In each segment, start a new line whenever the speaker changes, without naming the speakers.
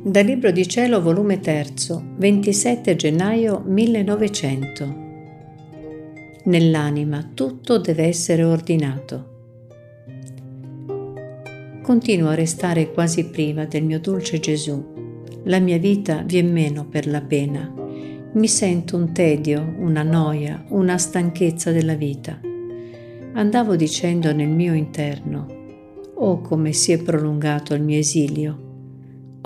Dal Libro di Cielo, volume 3, 27 gennaio 1900. Nell'anima tutto deve essere ordinato. Continuo a restare quasi priva del mio dolce Gesù. La mia vita vien meno per la pena. Mi sento un tedio, una noia, una stanchezza della vita. Andavo dicendo nel mio interno, oh come si è prolungato il mio esilio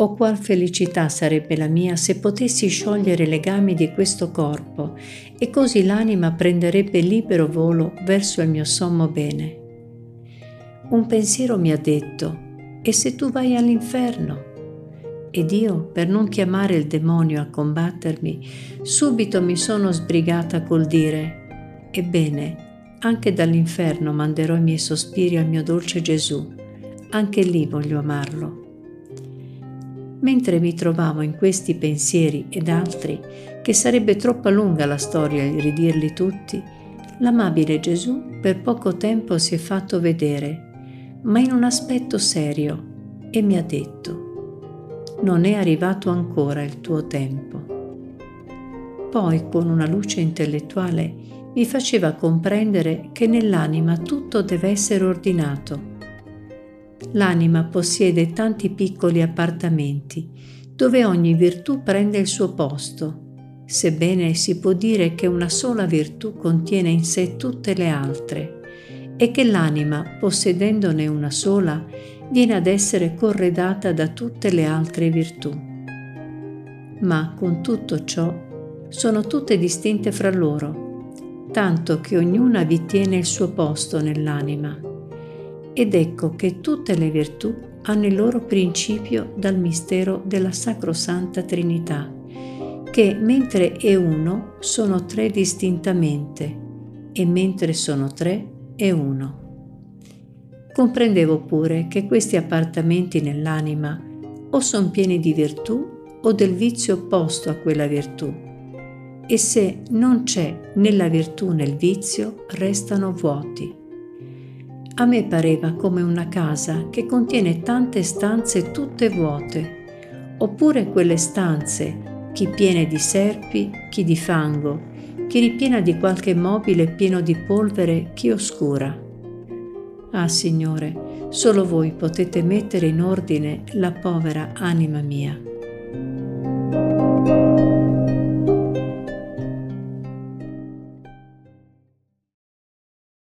Oh, qual felicità sarebbe la mia se potessi sciogliere i legami di questo corpo e così l'anima prenderebbe libero volo verso il mio sommo bene. Un pensiero mi ha detto, e se tu vai all'inferno? Ed io, per non chiamare il demonio a combattermi, subito mi sono sbrigata col dire, ebbene, anche dall'inferno manderò i miei sospiri al mio dolce Gesù, anche lì voglio amarlo. Mentre mi trovavo in questi pensieri ed altri, che sarebbe troppo lunga la storia di ridirli tutti, l'amabile Gesù per poco tempo si è fatto vedere, ma in un aspetto serio, e mi ha detto, non è arrivato ancora il tuo tempo. Poi, con una luce intellettuale, mi faceva comprendere che nell'anima tutto deve essere ordinato l'anima possiede tanti piccoli appartamenti dove ogni virtù prende il suo posto, sebbene si può dire che una sola virtù contiene in sé tutte le altre e che l'anima, possedendone una sola, viene ad essere corredata da tutte le altre virtù. Ma con tutto ciò sono tutte distinte fra loro, tanto che ognuna vi tiene il suo posto nell'anima ed ecco che tutte le virtù hanno il loro principio dal mistero della Sacrosanta Trinità, che mentre è uno sono tre distintamente e mentre sono tre è uno. Comprendevo pure che questi appartamenti nell'anima o sono pieni di virtù o del vizio opposto a quella virtù, e se non c'è nella virtù nel vizio restano vuoti a me pareva come una casa che contiene tante stanze tutte vuote, oppure quelle stanze, chi piene di serpi, chi di fango, chi ripiena di qualche mobile pieno di polvere, chi oscura. Ah Signore, solo voi potete mettere in ordine la povera anima mia.